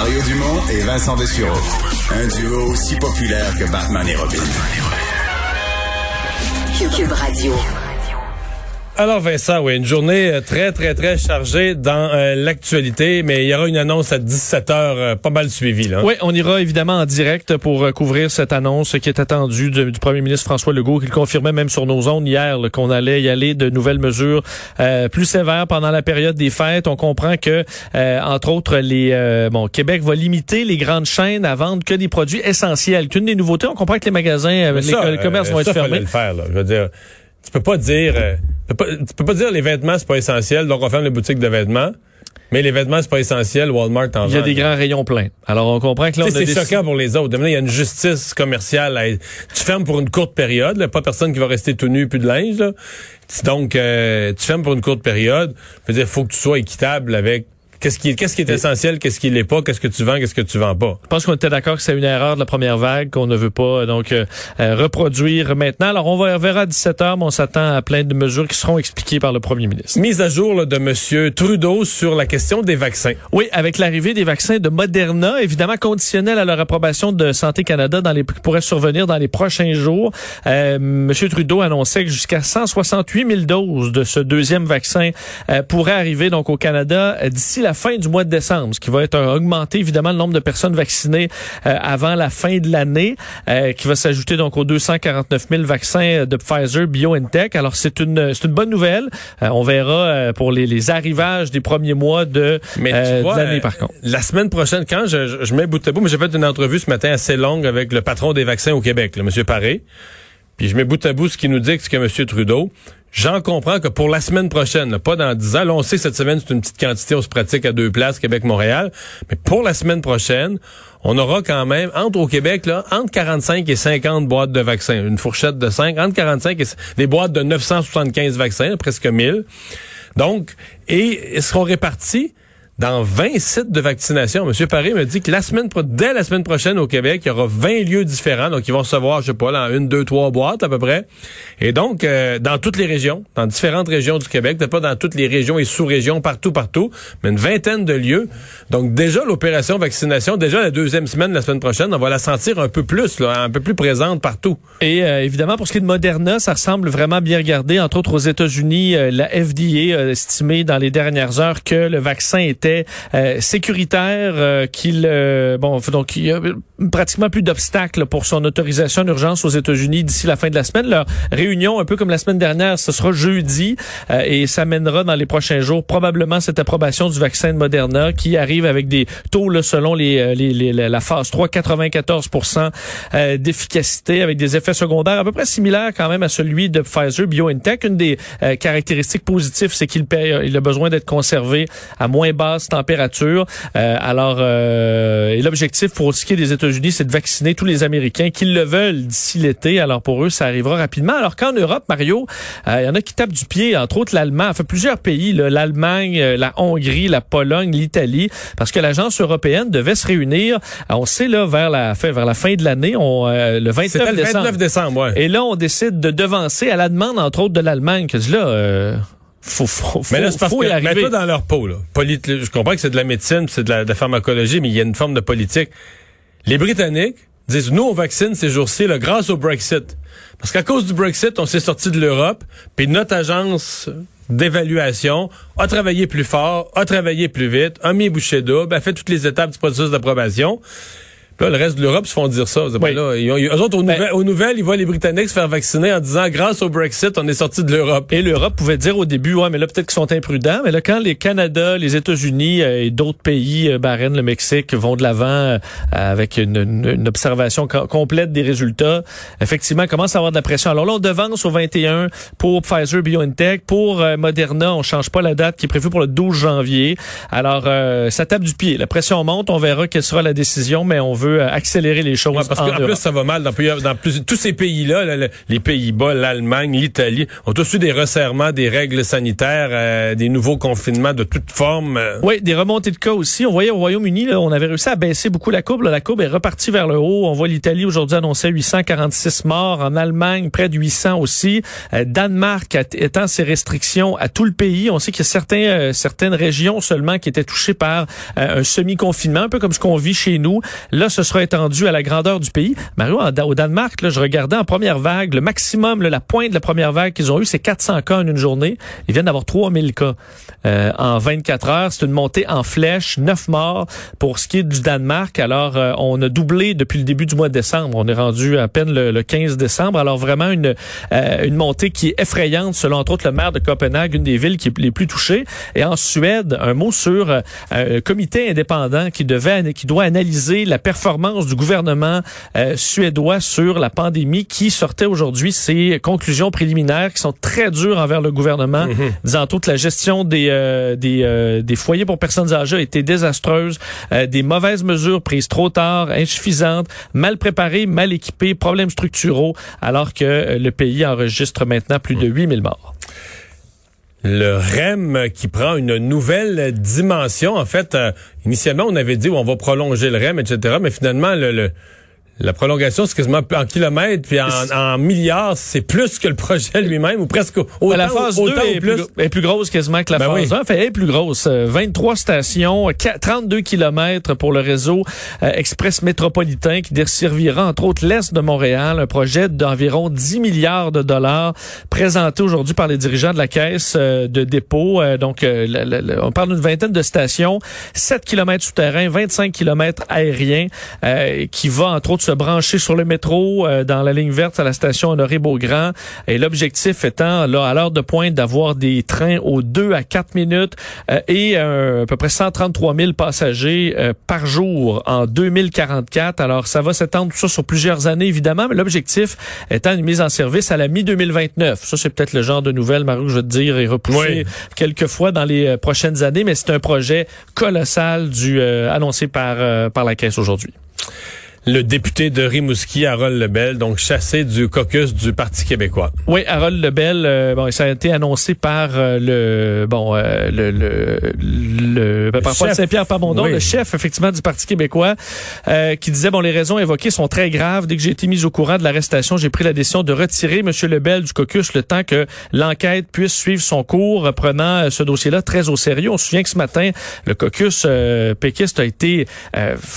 Mario Dumont et Vincent Dessureau. Un duo aussi populaire que Batman et Robin. Cube Radio. Alors Vincent, oui, une journée euh, très, très, très chargée dans euh, l'actualité, mais il y aura une annonce à 17 heures euh, pas mal suivie. Là. Oui, on ira évidemment en direct pour euh, couvrir cette annonce qui est attendue du, du premier ministre François Legault, qui le confirmait même sur nos ondes hier qu'on allait y aller de nouvelles mesures euh, plus sévères pendant la période des fêtes. On comprend que, euh, entre autres, les bon Québec va limiter les grandes chaînes à vendre que des produits essentiels. Qu'une des nouveautés, on comprend que les magasins, les, commerces vont ça, être fermés. le faire, là. Je veux dire, tu peux pas dire, euh, tu, peux pas, tu peux pas dire les vêtements c'est pas essentiel, donc on ferme les boutiques de vêtements. Mais les vêtements c'est pas essentiel, Walmart en Il y a vend. des grands rayons pleins. Alors on comprend que là, on c'est choquant pour les autres. Il y a une justice commerciale. à- Tu fermes pour une courte période. Là, pas personne qui va rester tout nu plus de linge. Là. Donc, euh, tu fermes pour une courte période. Je veux dire, faut que tu sois équitable avec qu'est-ce qui, est- qu'est-ce qui est essentiel, qu'est-ce qui l'est pas, qu'est-ce que tu vends, qu'est-ce que tu vends pas? Je pense qu'on était d'accord que c'est une erreur de la première vague qu'on ne veut pas euh, donc euh, euh, reproduire maintenant. Alors on va on verra à 17 h mais on s'attend à plein de mesures qui seront expliquées par le premier ministre. Mise à jour là, de M. Trudeau sur la question des vaccins. Oui, avec l'arrivée des vaccins de Moderna, évidemment conditionnel à leur approbation de Santé Canada dans les qui pourrait survenir dans les prochains jours. Euh, Monsieur Trudeau annonçait que jusqu'à 168 000 doses de ce deuxième vaccin euh, pourraient arriver donc au Canada euh, d'ici la fin du mois de décembre, ce qui va être euh, augmenter évidemment le nombre de personnes vaccinées euh, avant la fin de l'année, euh, qui va s'ajouter donc aux 249 000 vaccins de Pfizer BioNTech. Alors c'est une c'est une bonne nouvelle. Euh, on verra euh, pour les, les arrivages des premiers mois de, Mais euh, tu vois, de l'année euh, par contre. La semaine prochaine, quand je, je, je mets bout à bout, mais j'ai fait une entrevue ce matin assez longue avec le patron des vaccins au Québec, le M. Paré. Puis je mets bout à bout ce qu'il nous dit, ce que M. Trudeau. J'en comprends que pour la semaine prochaine, pas dans 10 ans, là, on sait cette semaine, c'est une petite quantité, on se pratique à deux places, Québec-Montréal. Mais pour la semaine prochaine, on aura quand même, entre au Québec, là, entre 45 et 50 boîtes de vaccins. Une fourchette de 5, entre 45 et des boîtes de 975 vaccins, presque 1000. Donc, et ils seront répartis dans 20 sites de vaccination. Monsieur Paré me dit que la semaine dès la semaine prochaine au Québec, il y aura 20 lieux différents. Donc, ils vont recevoir, je sais pas, là, une, deux, trois boîtes à peu près. Et donc, euh, dans toutes les régions, dans différentes régions du Québec, peut-être pas dans toutes les régions et sous-régions, partout, partout, mais une vingtaine de lieux. Donc, déjà, l'opération vaccination, déjà la deuxième semaine, la semaine prochaine, on va la sentir un peu plus, là, un peu plus présente partout. Et euh, évidemment, pour ce qui est de Moderna, ça ressemble vraiment bien regardé. Entre autres, aux États-Unis, euh, la FDA a estimé dans les dernières heures que le vaccin était euh, sécuritaire, euh, qu'il euh, bon, donc il y a pratiquement plus d'obstacles pour son autorisation d'urgence aux États-Unis d'ici la fin de la semaine. Leur réunion, un peu comme la semaine dernière, ce sera jeudi euh, et ça mènera dans les prochains jours probablement cette approbation du vaccin de Moderna qui arrive avec des taux là, selon les, euh, les, les- la phase 3, 94 euh, d'efficacité avec des effets secondaires à peu près similaires quand même à celui de Pfizer BioNTech. Une des caractéristiques positives, c'est qu'il il a besoin d'être conservé à moins basse température. Euh, alors, euh, et l'objectif pour ce qui est des États-Unis, c'est de vacciner tous les Américains qui le veulent d'ici l'été. Alors pour eux, ça arrivera rapidement. Alors qu'en Europe, Mario, euh, il y en a qui tapent du pied, entre autres l'Allemand, enfin plusieurs pays, l'Allemagne, la Hongrie, la Pologne, l'Italie, parce que l'agence européenne devait se réunir. On sait là vers la fin, vers la fin de l'année, on euh, le 29 C'était le décembre. 29 décembre, ouais. Et là, on décide de devancer à la demande, entre autres, de l'Allemagne, que là, faut, faut, faut, Mais là, c'est parce faut que y arriver. mets-toi dans leur peau. Là. Polit- je comprends que c'est de la médecine, c'est de la, de la pharmacologie, mais il y a une forme de politique. Les Britanniques disent, nous, on vaccine ces jours-ci là, grâce au Brexit. Parce qu'à cause du Brexit, on s'est sorti de l'Europe, puis notre agence d'évaluation a travaillé plus fort, a travaillé plus vite, a mis bouchée double, a fait toutes les étapes du processus d'approbation. Là, le reste de l'Europe se font dire ça. Oui. là, ils ont- ils- eux autres, aux, Ben- nouvelles, aux nouvelles, ils voient les Britanniques se faire vacciner en disant, grâce au Brexit, on est sorti de l'Europe. Et l'Europe pouvait dire au début, ouais, mais là, peut-être qu'ils sont imprudents. Mais là, quand les Canada, les États-Unis euh, et d'autres pays, euh, Bahreïn, le Mexique, vont de l'avant euh, avec une, une- une observation co- complète des résultats, effectivement, commence à avoir de la pression. Alors là, on devance au 21 pour Pfizer BioNTech. Pour euh, Moderna, on change pas la date qui est prévue pour le 12 janvier. Alors, euh, ça tape du pied. La pression monte. On verra quelle sera la décision, mais on veut veut accélérer les choses. parce qu'en plus, ça va mal dans, dans plus, tous ces pays-là, les Pays-Bas, l'Allemagne, l'Italie, ont tous eu des resserrements des règles sanitaires, des nouveaux confinements de toute forme. Oui, des remontées de cas aussi. On voyait au Royaume-Uni, on avait réussi à baisser beaucoup la courbe. la courbe est repartie vers le haut. On voit l'Italie aujourd'hui annoncer 846 morts. En Allemagne, près de 800 aussi. Euh, Danemark étant ses restrictions à tout le pays. On sait qu'il y a certains, euh, certaines régions seulement qui étaient touchées par euh, un semi-confinement, un peu comme ce qu'on vit chez nous. Là, ce sera étendu à la grandeur du pays. Mario, au Danemark, je regardais en première vague, le maximum, la pointe de la première vague qu'ils ont eu, c'est 400 cas en une journée. Ils viennent d'avoir 3000 cas en 24 heures. C'est une montée en flèche, 9 morts pour ce qui est du Danemark. Alors, on a doublé depuis le début du mois de décembre. On est rendu à peine le, 15 décembre. Alors, vraiment une, une montée qui est effrayante, selon entre autres le maire de Copenhague, une des villes les plus touchées. Et en Suède, un mot sur euh, un comité indépendant qui devait, qui doit analyser la performance du gouvernement euh, suédois sur la pandémie, qui sortait aujourd'hui ses conclusions préliminaires qui sont très dures envers le gouvernement, mm-hmm. disant toute la gestion des euh, des, des foyers pour personnes âgées a été désastreuse, des mauvaises mesures prises trop tard, insuffisantes, mal préparées, mal équipées, problèmes structuraux, alors que le pays enregistre maintenant plus de 8000 morts. Le REM qui prend une nouvelle dimension. En fait, euh, initialement, on avait dit on va prolonger le REM, etc. Mais finalement, le la prolongation, c'est quasiment en kilomètres, puis en, milliards, c'est plus que le projet lui-même, ou presque autant, La phase 2 est plus. est plus grosse quasiment que la ben phase 1. Fait, elle est plus grosse. 23 euh, stations, 32 kilomètres pour le réseau euh, express métropolitain qui desservira entre autres l'Est de Montréal. Un projet d'environ 10 milliards de dollars présenté aujourd'hui par les dirigeants de la Caisse euh, de dépôt. donc, on parle d'une vingtaine de stations, 7 kilomètres souterrains, 25 kilomètres aériens, qui va entre autres se brancher sur le métro euh, dans la ligne verte à la station Honoré-Beaugrand. Et l'objectif étant, là, à l'heure de pointe, d'avoir des trains aux 2 à 4 minutes euh, et euh, à peu près 133 000 passagers par jour en 2044. Alors, ça va s'étendre tout ça sur plusieurs années, évidemment, mais l'objectif étant une mise en service à la mi-2029. Ça, c'est peut-être le genre de nouvelle, Marie, je veux te dire, et repoussé quelques fois dans les prochaines années, mais c'est un projet colossal du annoncé par, par la Caisse aujourd'hui le député de Rimouski, Harold Lebel, donc chassé du caucus du Parti québécois. Oui, Harold Lebel, euh, bon, ça a été annoncé par euh, le bon euh, le le, le, par Saint-Pierre Pabondon, le chef effectivement du Parti québécois, qui disait bon les raisons évoquées sont très graves. Dès que j'ai été mis au courant de l'arrestation, j'ai pris la décision de retirer M. Lebel du caucus le temps que l'enquête puisse suivre son cours, prenant ce dossier-là très au sérieux. On se souvient que ce matin, le caucus péquiste a été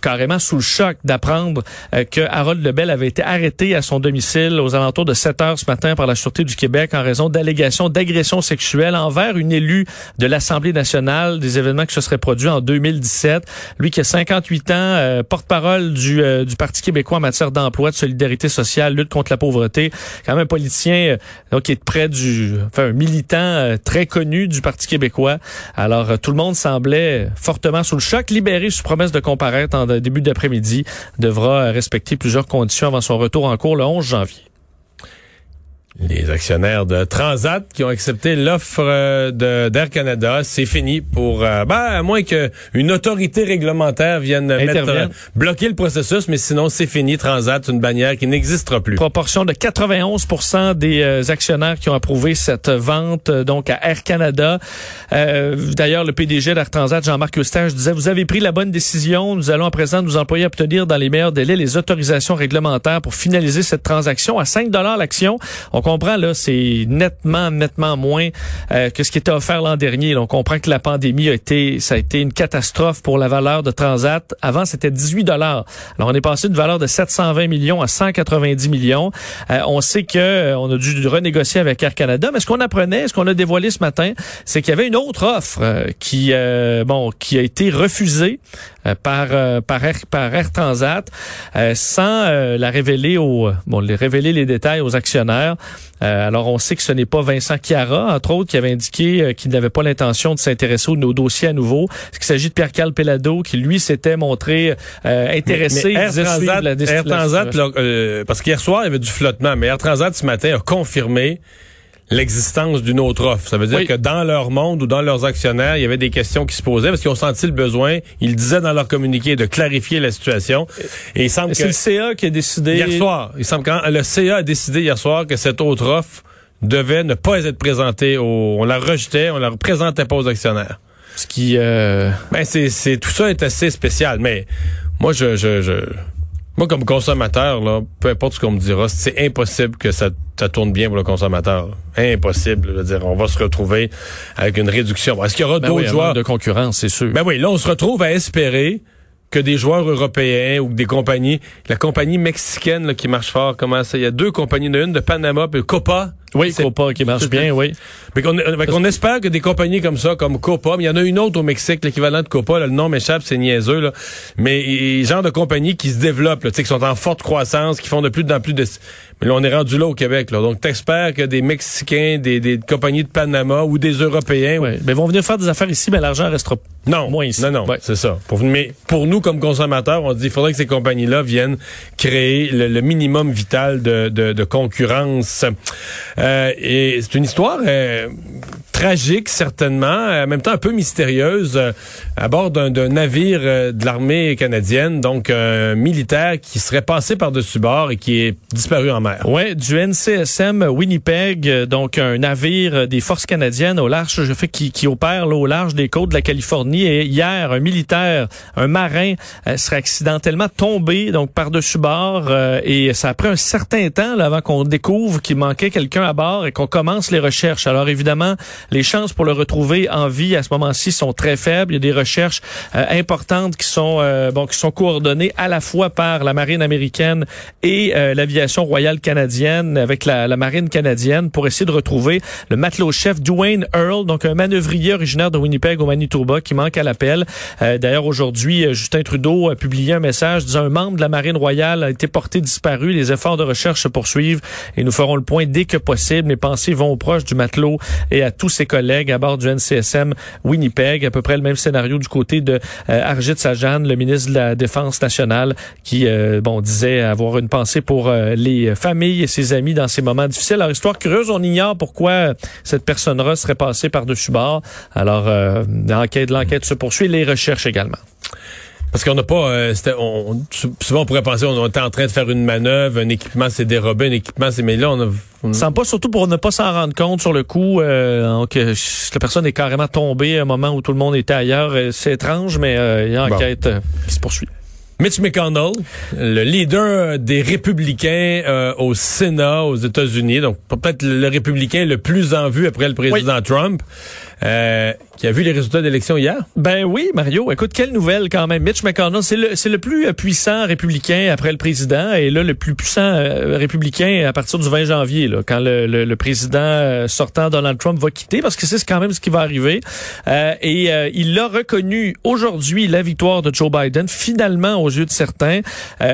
carrément sous le choc d'apprendre euh, que Harold Lebel avait été arrêté à son domicile aux alentours de 7 heures ce matin par la Sûreté du Québec en raison d'allégations d'agression sexuelle envers une élue de l'Assemblée nationale, des événements qui se seraient produits en 2017. Lui qui a 58 ans, euh, porte-parole du, euh, du Parti québécois en matière d'emploi, de solidarité sociale, lutte contre la pauvreté, quand même un politicien donc, qui est près du, enfin un militant très connu du Parti québécois. Alors tout le monde semblait fortement sous le choc, libéré sous promesse de comparaître en début d'après-midi devant respecter plusieurs conditions avant son retour en cours le 11 janvier. Les actionnaires de Transat qui ont accepté l'offre euh, d'Air Canada, c'est fini pour euh, ben, à moins qu'une autorité réglementaire vienne mettre, euh, bloquer le processus, mais sinon c'est fini. Transat, une bannière qui n'existera plus. Proportion de 91% des actionnaires qui ont approuvé cette vente donc à Air Canada. D'ailleurs, le PDG d'Air Transat, Jean-Marc Eustache, disait vous avez pris la bonne décision. Nous allons à présent nous employer à obtenir dans les meilleurs délais les autorisations réglementaires pour finaliser cette transaction à 5 l'action comprend, là, c'est nettement, nettement moins euh, que ce qui était offert l'an dernier. on comprend que la pandémie a été, ça a été une catastrophe pour la valeur de Transat. Avant, c'était 18 dollars. Alors, on est passé d'une valeur de 720 millions à 190 millions. Euh, on sait que euh, on a dû renégocier avec Air Canada, mais ce qu'on apprenait, ce qu'on a dévoilé ce matin, c'est qu'il y avait une autre offre qui, bon, qui a été refusée par par Air, par Air Transat sans la révéler aux bon les révéler les détails aux actionnaires. Euh, alors, on sait que ce n'est pas Vincent Chiara, entre autres, qui avait indiqué euh, qu'il n'avait pas l'intention de s'intéresser aux dossiers à nouveau. Il s'agit de Pierre-Carl Pelado, qui, lui, s'était montré euh, intéressé. Air Transat, Air Transat parce qu'hier soir, il y avait du flottement, mais Air Transat, ce matin, a confirmé l'existence d'une autre offre. Ça veut dire Oui. que dans leur monde ou dans leurs actionnaires, il y avait des questions qui se posaient parce qu'ils ont senti le besoin, ils disaient dans leur communiqué, de clarifier la situation. Et il semble C'est que le CA qui a décidé. hier soir, il semble que le CA a décidé hier soir que cette autre offre devait ne pas être présentée. Au, on la rejetait, on la présentait pas aux actionnaires. Ce qui. euh, Ben c'est, c'est tout ça est assez spécial, mais moi je, je, je moi comme consommateur là, peu importe ce qu'on me dira, c'est impossible que ça, ça tourne bien pour le consommateur. Impossible, je veux dire, on va se retrouver avec une réduction. Est-ce qu'il y aura ben d'autres oui, joueurs? de concurrence, c'est sûr. Ben oui, là on se retrouve à espérer que des joueurs européens ou des compagnies, la compagnie mexicaine là, qui marche fort, comment ça, il y a deux compagnies, une de Panama puis Copa. Oui, Copa qui marche bien, oui. Mais qu'on fait qu'on espère que des compagnies comme ça, comme Copa, mais il y en a une autre au Mexique, l'équivalent de Copa, là, le nom m'échappe, c'est niaiseux, là. mais et- genre de compagnies qui se développent, là, tu sais, qui sont en forte croissance, qui font de plus en plus de... Mais là, on est rendu là au Québec. Là. Donc, t'espères que des Mexicains, des, des compagnies de Panama ou des Européens... ou- Ouais. Ben, ils vont venir faire des affaires ici, mais l'argent restera Non, moins ici. non, non, Ouais. c'est ça. Pour, mais pour nous, comme consommateurs, on dit il faudrait que ces compagnies-là viennent créer le, le minimum vital de, de, de concurrence. Euh, et c'est une histoire euh, tragique, certainement, euh, en même temps un peu mystérieuse, euh, à bord d'un navire euh, de l'armée canadienne, donc un militaire qui serait passé par-dessus bord et qui est disparu en mer. Ouais, du NCSM Winnipeg, donc un navire des forces canadiennes au large, je fais qui, qui opère là, au large des côtes de la Californie. Et hier, un militaire, un marin, serait accidentellement tombé donc par-dessus bord. et ça a pris un certain temps là, avant qu'on découvre qu'il manquait quelqu'un à bord et qu'on commence les recherches. Alors évidemment, les chances pour le retrouver en vie à ce moment-ci sont très faibles. Il y a des recherches euh, importantes qui sont euh, bon qui sont coordonnées à la fois par la marine américaine et euh, l'aviation royale canadienne avec la, marine canadienne pour essayer de retrouver le matelot-chef Dwayne Earl, donc un manœuvrier originaire de Winnipeg au Manitoba qui manque à l'appel. Euh, D'ailleurs, aujourd'hui, Justin Trudeau a publié un message disant un membre de la marine royale a été porté disparu. Les efforts de recherche se poursuivent et nous ferons le point dès que possible. Mes pensées vont aux proches du matelot et à tous ses collègues à bord du NCSM Winnipeg. À peu près le même scénario du côté de euh, Arjit Sajjan, le ministre de la Défense nationale, qui euh, bon disait avoir une pensée pour euh, les familles et ses amis dans ces moments difficiles. Alors, histoire curieuse, on ignore pourquoi cette personne-là serait passée par-dessus bord. Alors, euh, l'enquête, l'enquête se poursuit, les recherches également. Parce qu'on n'a pas, euh, on, souvent on pourrait penser on était en train de faire une manœuvre, un équipement s'est dérobé, un équipement s'est, mais là on a, on- pas surtout pour ne pas s'en rendre compte sur le coup euh, que la personne est carrément tombée à un moment où tout le monde était ailleurs. Euh, C'est étrange, mais euh, il y a une Bon. enquête euh, qui se poursuit. Mitch McConnell, le leader des républicains euh, au Sénat aux États-Unis, donc peut-être le républicain le plus en vue après le président Trump, euh, qui a vu les résultats d'élection hier? Ben oui, Mario. Écoute, quelle nouvelle quand même. Mitch McConnell, c'est le, c'est le plus euh, puissant républicain après le président et là, le plus puissant euh, républicain à partir du 20 janvier, là, quand le, le- le président sortant Donald Trump va quitter, parce que c'est quand même ce qui va arriver. Euh, et il a reconnu aujourd'hui la victoire de Joe Biden, finalement aux yeux de certains,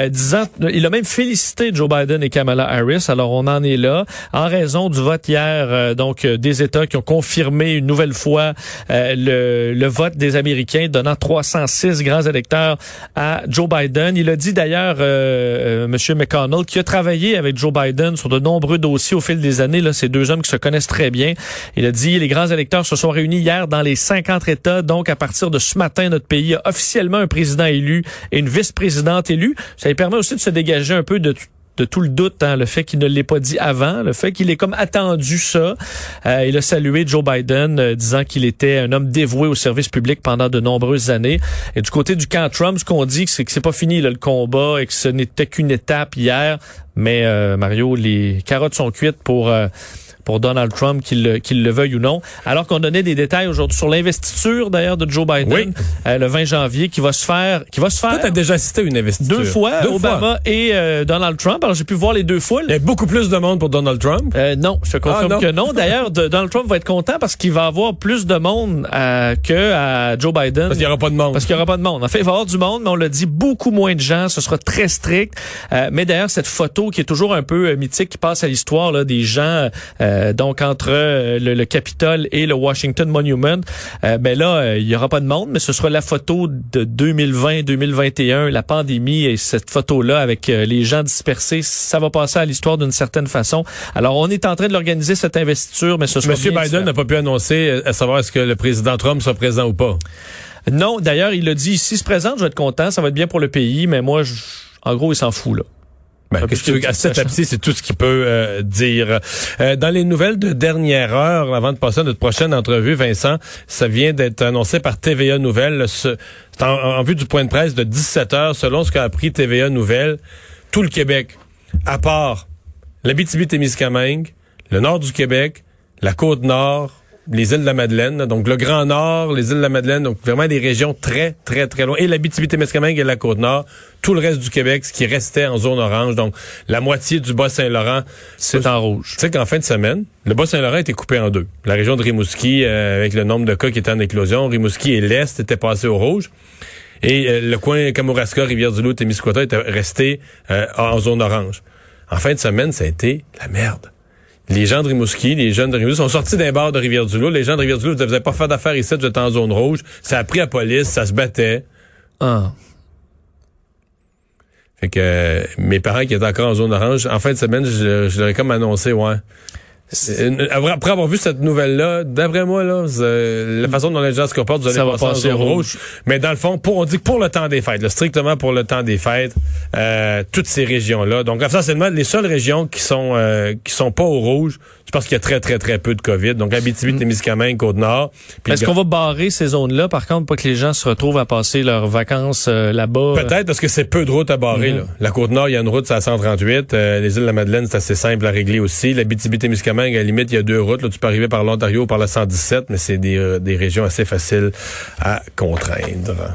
disant, il a même félicité Joe Biden et Kamala Harris. Alors on en est là, en raison du vote hier, donc des États qui ont confirmé une nouvelle fois euh, le, vote des Américains, donnant 306 grands électeurs à Joe Biden. Il a dit d'ailleurs, euh, Monsieur McConnell, qui a travaillé avec Joe Biden sur de nombreux dossiers au fil des années. Là, ces deux hommes qui se connaissent très bien. Il a dit, les grands électeurs se sont réunis hier dans les 50 États. Donc, à partir de ce matin, notre pays a officiellement un président élu et une vice-présidente élue. Ça lui permet aussi de se dégager un peu de de tout le doute, hein, le fait qu'il ne l'ait pas dit avant, le fait qu'il ait comme attendu ça. Euh, il a salué Joe Biden, euh, disant qu'il était un homme dévoué au service public pendant de nombreuses années. Et du côté du camp Trump, ce qu'on dit, c'est que c'est pas fini là, le combat et que ce n'était qu'une étape hier. Mais euh, Mario, les carottes sont cuites pour euh, pour Donald Trump, qu'il le, qu'il le veuille ou non. Alors qu'on donnait des détails aujourd'hui sur l'investiture d'ailleurs de Joe Biden Oui. euh, le 20 janvier, qui va se faire, qui va se Toi, faire t'as déjà assisté à une investiture. deux fois, Deux Obama fois. et euh, Donald Trump. Alors j'ai pu voir les deux foules. Il y a beaucoup plus de monde pour Donald Trump. Euh, non, je te confirme Ah, non. que non. D'ailleurs, Donald Trump va être content parce qu'il va avoir plus de monde euh, que à Joe Biden. Parce qu'il n'y aura pas de monde. Parce qu'il n'y aura pas de monde. En fait, il va y avoir du monde, mais on l'a dit, beaucoup moins de gens. Ce sera très strict. Euh, mais d'ailleurs, cette photo qui est toujours un peu euh, mythique, qui passe à l'histoire là, des gens, euh, donc entre le, le, Capitole et le Washington Monument. ben là, il y aura pas de monde, mais ce sera la photo de 2020-2021, la pandémie et cette photo-là avec les gens dispersés. Ça va passer à l'histoire d'une certaine façon. Alors, on est en train de l'organiser cette investiture, mais ce sera Monsieur Biden n'a pas pu annoncer à savoir est-ce que le président Trump sera présent ou pas. Non, d'ailleurs, il a dit s'il se présente, je vais être content, ça va être bien pour le pays, mais moi, je, en gros, il s'en fout là. Ben, que à cette c'est tout ce qu'il peut euh, dire. Euh, dans les nouvelles de dernière heure, avant de passer à notre prochaine entrevue, Vincent, ça vient d'être annoncé par TVA Nouvelles. Ce, en, en, vue du point de presse de 17 heures, selon ce qu'a appris TVA Nouvelles, tout le Québec, à part l'Abitibi-Témiscamingue, le nord du Québec, la côte nord, les îles de la Madeleine, donc le Grand Nord, les îles de la Madeleine, donc vraiment des régions très, très, très loin. Et l'Abitibi-Témiscamingue et la Côte-Nord, tout le reste du Québec, ce qui restait en zone orange, donc la moitié du Bas-Saint-Laurent. C'est en rouge. Tu sais qu'en fin de semaine, le Bas-Saint-Laurent était coupé en deux. La région de Rimouski, euh, avec le nombre de cas qui étaient en éclosion, Rimouski et l'Est étaient passés au rouge. Et euh, le coin Kamouraska, Rivière-du-Loup, Témiscouata était resté euh, en zone orange. En fin de semaine, ça a été la merde les gens de Rimouski, les jeunes de Rimouski sont sortis d'un bar de Rivière-du-Loup. Les gens de Rivière-du-Loup, vous n'avez pas fait d'affaires ici, vous êtes en zone rouge. Ça a pris à police, ça se battait. Ah. Fait que euh, mes parents qui étaient encore en zone orange, en fin de semaine, je, je leur ai comme annoncé, ouais. Après avoir vu cette nouvelle-là, d'après moi, là, la façon dont les gens se comportent, vous allez ça va passer au rouge. Mais dans le fond, pour, on dit que pour le temps des fêtes, strictement pour le temps des fêtes, euh, toutes ces régions-là. Donc, essentiellement, les seules régions qui sont euh, qui sont pas au rouge, c'est parce qu'il y a très, très, très peu de COVID. Donc, Abitibi, mm. Témiscamingue, Côte-Nord. Est-ce qu'on va barrer ces zones-là, par contre, pour que les gens se retrouvent à passer leurs vacances euh, là-bas? Peut-être, parce que c'est peu de routes à barrer. Mm-hmm. Là. La Côte-Nord, il y a une route, c'est à 138. les îles de la Madeleine, c'est assez simple à régler aussi. L'Abitibi, Témiscamingue, à la limite, il y a deux routes. Là, tu peux arriver par l'Ontario ou par la 117, mais c'est euh, des régions assez faciles à contraindre.